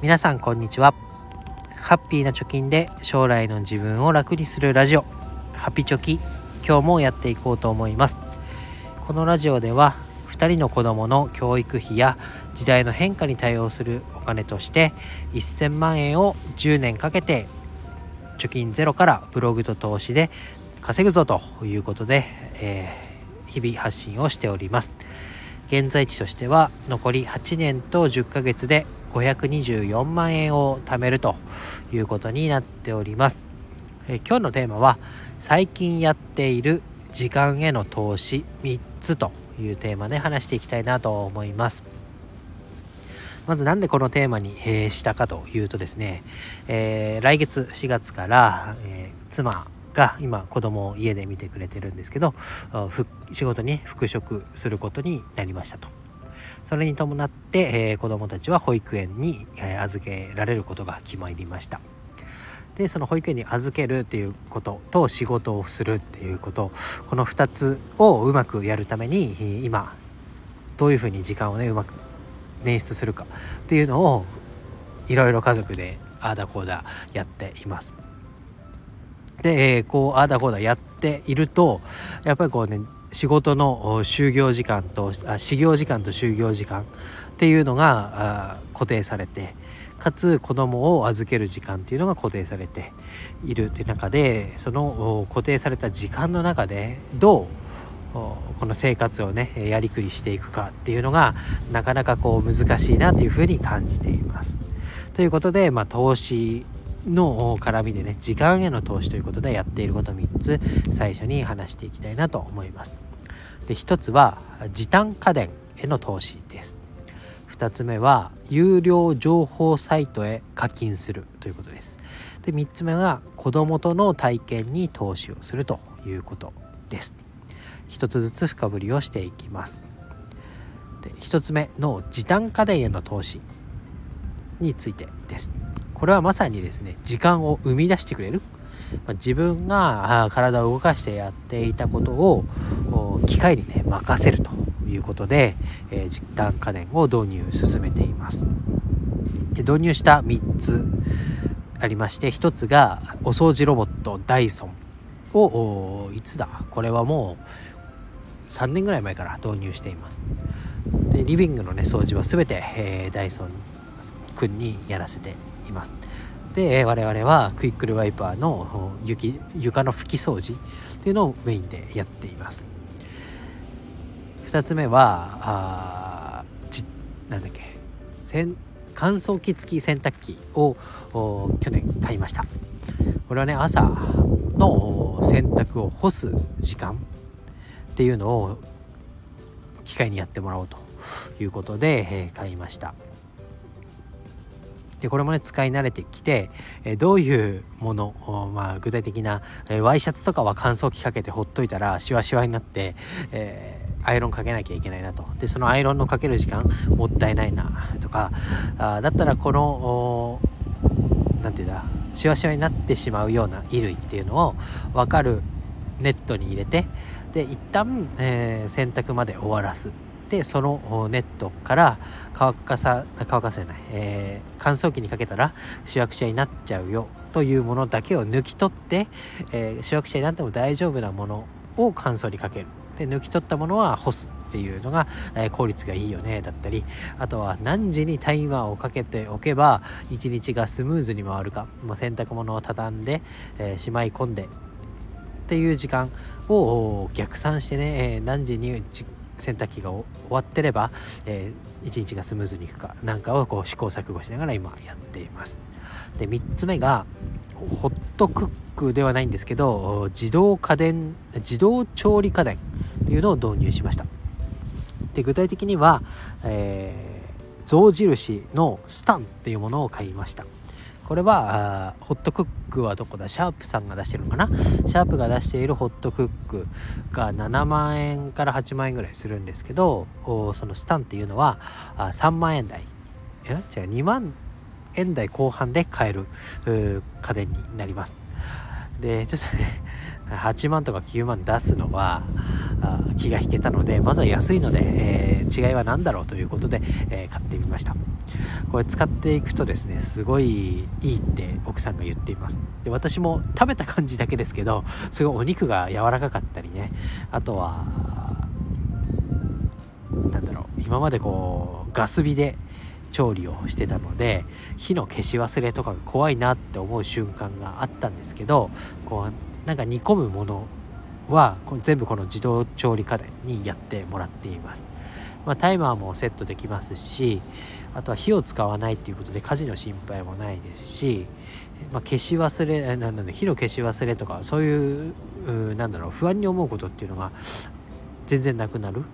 皆さんこんにちは。ハッピーな貯金で将来の自分を楽にするラジオ。ハピチョキ今日もやっていこうと思います。このラジオでは2人の子供の教育費や時代の変化に対応するお金として1000万円を10年かけて貯金ゼロからブログと投資で稼ぐぞということで、えー、日々発信をしております。現在地としては残り8年と10ヶ月で524万円を貯めるということになっております。え今日のテーマは最近やっている時間への投資3つというテーマで話していきたいなと思います。まずなんでこのテーマに、したかというとですね、えー、来月4月から、えー、妻が今子供を家で見てくれてるんですけど仕事に復職することになりましたと。それに伴って、えー、子どもたちは保育園に、えー、預けられることが決まりました。でその保育園に預けるっていうことと仕事をするっていうことこの2つをうまくやるために今どういうふうに時間をねうまく捻出するかっていうのをいろいろ家族でああだこうだやっています。で、えー、こうああだこうだやっているとやっぱりこうね仕事の就業時間と始業時間と就業時間っていうのが固定されてかつ子供を預ける時間っていうのが固定されているっていう中でその固定された時間の中でどうこの生活をねやりくりしていくかっていうのがなかなかこう難しいなというふうに感じています。ということで、まあ、投資の絡みでね時間への投資ということでやっていること3つ最初に話していきたいなと思います。で1つは時短家電への投資です。2つ目は有料情報サイトへ課金するということです。で3つ目は子供との体験に投資をするということです。1つずつ深掘りをしていきます。で1つ目の時短家電への投資についてです。これはまさにですね時間を生み出してくれる。ま自分が体を動かしてやっていたことを機械にね任せるということで、えー、実短家電を導入進めています。導入した3つありまして1つがお掃除ロボットダイソン。をいつだ？これはもう3年ぐらい前から導入しています。でリビングのね掃除は全て、えー、ダイソン君にやらせています。で我々はクイックルワイパーの雪床の拭き掃除っていうのをメインでやっています。2つ目はあちなんだっけ乾燥機付き洗濯機を去年買いました。これはね朝の洗濯を干す時間っていうのを機械にやってもらおうということで、え、買いました。でこれもね使い慣れてきて、えどういうもの、まあ、具体的な、えワイシャツとかは乾燥機かけてほっといたらシワシワになって、えー、アイロンかけなきゃいけないなと。でそのアイロンのかける時間もったいないなとかあだったらこの何て言うんだシワシワになってしまうような衣類っていうのを分かるネットに入れてで一旦、えー、洗濯まで終わらす。でそのネットから乾かさ乾かせない、えー、乾燥機にかけたらしわくちゃになっちゃうよというものだけを抜き取って、えー、しわくちゃになっても大丈夫なものを乾燥にかける。で抜き取ったものは干すっていうのが、えー、効率がいいよねだったり。あとは何時にタイマーをかけておけば一日がスムーズに回るか、まあ、洗濯物を畳んで、えー、しまい込んでっていう時間を逆算してね、えー、何時に洗濯機が終わってれば、えー、一日がスムーズにいくかなんかをこう試行錯誤しながら今やっています。で3つ目がホットクックではないんですけど自動家電自動調理家電というのを導入しました。で具体的には、えー、象印のスタンっていうものを買いました。これはホットクックはどこだ？シャープさんが出してるのかな？シャープが出しているホットクックが7万円から8万円ぐらいするんですけどそのスタンっていうのは3万円台。え？違う2万円台後半で買える家電になります。でちょっとね 8万とか9万出すのはあ気が引けたのでまずは安いので、えー、違いは何だろうということで、えー、買ってみました。これ使っていくとですねすごいいいって奥さんが言っています。で私も食べた感じだけですけどすごいお肉が柔らかかったりね。あとはなんだろう今までこうガス火で調理をしてたので火の消し忘れとかが怖いなって思う瞬間があったんですけどこうなんか煮込むものは全部この自動調理家電にやってもらっています、まあ、タイマーもセットできますしあとは火を使わないっていうことで火事の心配もないですし、まあ、消し忘れなんだ火の消し忘れとかそういうなんだろう不安に思うことっていうのが全然なくなる。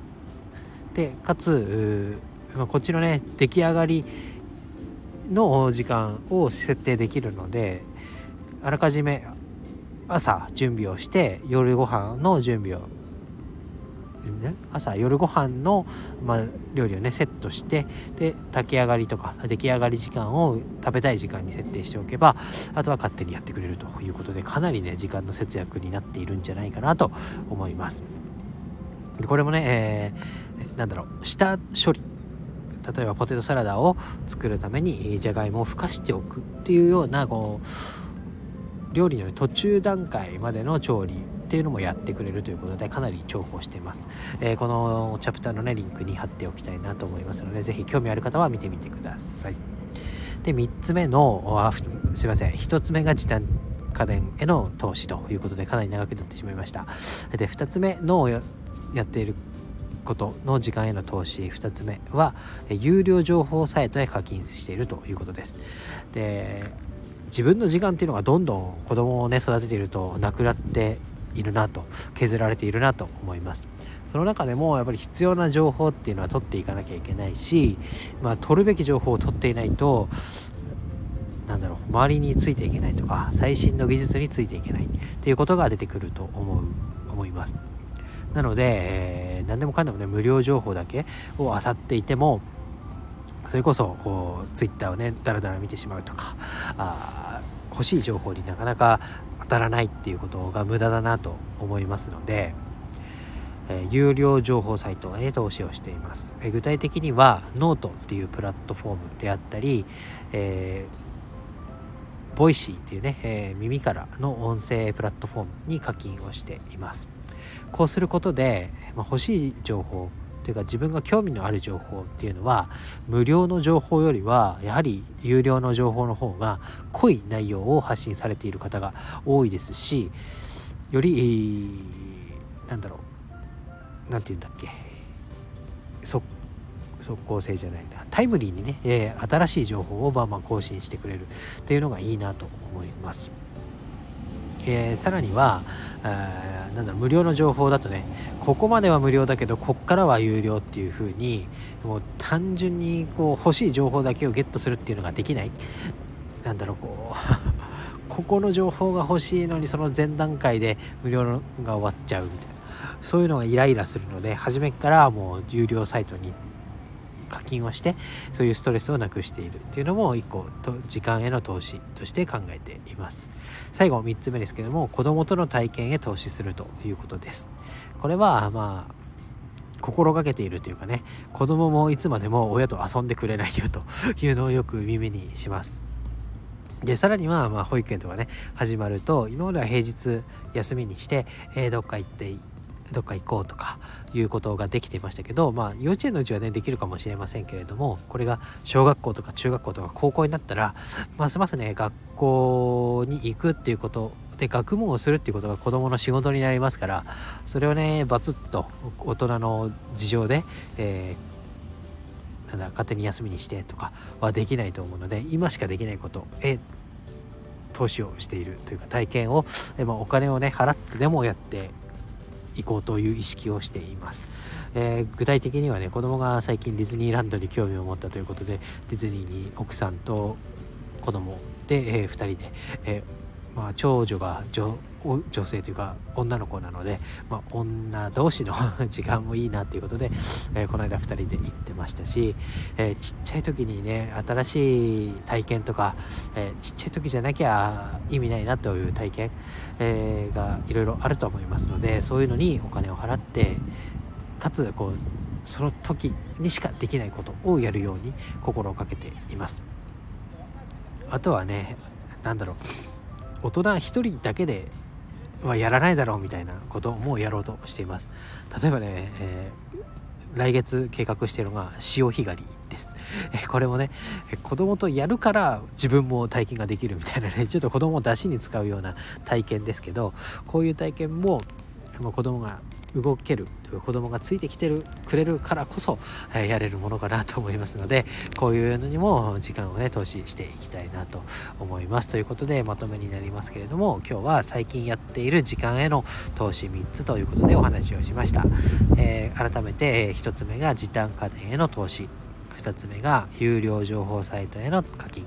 でかつまあこっちのね出来上がりの時間を設定できるのであらかじめ朝準備をして夜ご飯の準備を、ね、朝夜ご飯のまあ、料理をねセットしてで炊き上がりとか出来上がり時間を食べたい時間に設定しておけばあとは勝手にやってくれるということでかなりね時間の節約になっているんじゃないかなと思います。これもね、えー、なんだろう下処理例えばポテトサラダを作るためにじゃがいもをふかしておくっていうようなこう料理の途中段階までの調理っていうのもやってくれるということでかなり重宝しています、えー、このチャプターのねリンクに貼っておきたいなと思いますので是非興味ある方は見てみてください。で3つ目のあすいません。1つ目が時短家電への投資ということでかなり長くなってしまいました。で2つ目のやっていることの時間への投資。2つ目は有料情報サイトへ課金しているということです。で自分の時間っていうのがどんどん子供をね育てているとなくなっているなと削られているなと思います。その中でもやっぱり必要な情報っていうのは取っていかなきゃいけないし、まあ、取るべき情報を取っていないとなんだろう周りについていけないとか最新の技術についていけないっていうことが出てくると思う思います。なので、えー、何でもかんでもね無料情報だけを漁っていてもそれこそこうツイッターをねダラダラ見てしまうとかあ欲しい情報になかなか当たらないっていうことが無駄だなと思いますので、えー、有料情報サイトへ投資をしています、えー、具体的にはノートっていうプラットフォームであったり、えー、 Voicy っていうね、えー、耳からの音声プラットフォームに課金をしています。こうすることで、まあ、欲しい情報というか自分が興味のある情報っていうのは無料の情報よりはやはり有料の情報の方が濃い内容を発信されている方が多いですしよりなんだろう。何て言うんだっけ。速攻性じゃないな。タイムリーにね、えー、新しい情報をバンバン更新してくれるっていうのがいいなと思います。えー、さらには、えー、なんだろう無料の情報だとねここまでは無料だけどこっからは有料っていう風にもう単純にこう欲しい情報だけをゲットするっていうのができない。なんだろうこう ここの情報が欲しいのにその前段階で無料のが終わっちゃうみたいな。そういうのがイライラするので初めからもう有料サイトに課金をしてそういうストレスをなくしているっていうのも一個と時間への投資として考えています。最後3つ目ですけども子供との体験へ投資するということです。これはまあ心がけているというかね子供もいつまでも親と遊んでくれないよというのをよく耳にします。でさらにはまあ保育園とかね始まると今までは平日休みにして、えー、どっか行ってどっか行こうとかいうことができていましたけどまあ幼稚園のうちはねできるかもしれませんけれどもこれが小学校とか中学校とか高校になったらますますね学校に行くっていうことで学問をするっていうことが子どもの仕事になりますからそれをねバツッと大人の事情で、えー、なんだ勝手に休みにしてとかはできないと思うので今しかできないことへ投資をしているというか体験を、えまあ、お金をね払ってでもやって行こうという意識をしています、えー、具体的にはね子供が最近ディズニーランドに興味を持ったということでディズニーに奥さんと子供で、えー、2人で、えーまあ、長女が女女性というか女の子なので、まあ、女同士の時間もいいなっていうことで、えー、この間2人で行ってましたし、えー、ちっちゃい時にね新しい体験とか、えー、ちっちゃい時じゃなきゃ意味ないなという体験、えがいろいろあると思いますのでそういうのにお金を払ってかつこうその時にしかできないことをやるように心をかけています。あとはね何だろう。大人1人だけではやらないだろうみたいなこともやろうとしています。例えばね、えー、来月計画しているのが潮干狩りです、えこれもね子供とやるから自分も体験ができるみたいなね ちょっと子供を出しに使うような体験ですけどこういう体験も子供が動ける子供がついてきてるくれるからこそ、え、やれるものかなと思いますのでこういうのにも時間をね投資していきたいなと思います。ということでまとめになりますけれども今日は最近やっている時間への投資3つということでお話をしました、えー、改めて、え、1つ目が時短家電への投資。2つ目が有料情報サイトへの課金。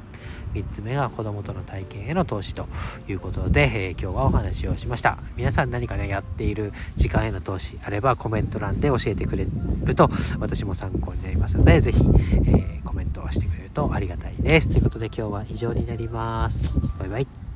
3つ目が子供との体験への投資ということで、えー、今日はお話をしました。皆さん何かねやっている時間への投資あればコメント欄で教えてくれると私も参考になりますので是非、えー、コメントをしてくれるとありがたいです。ということで今日は以上になります。バイバイ。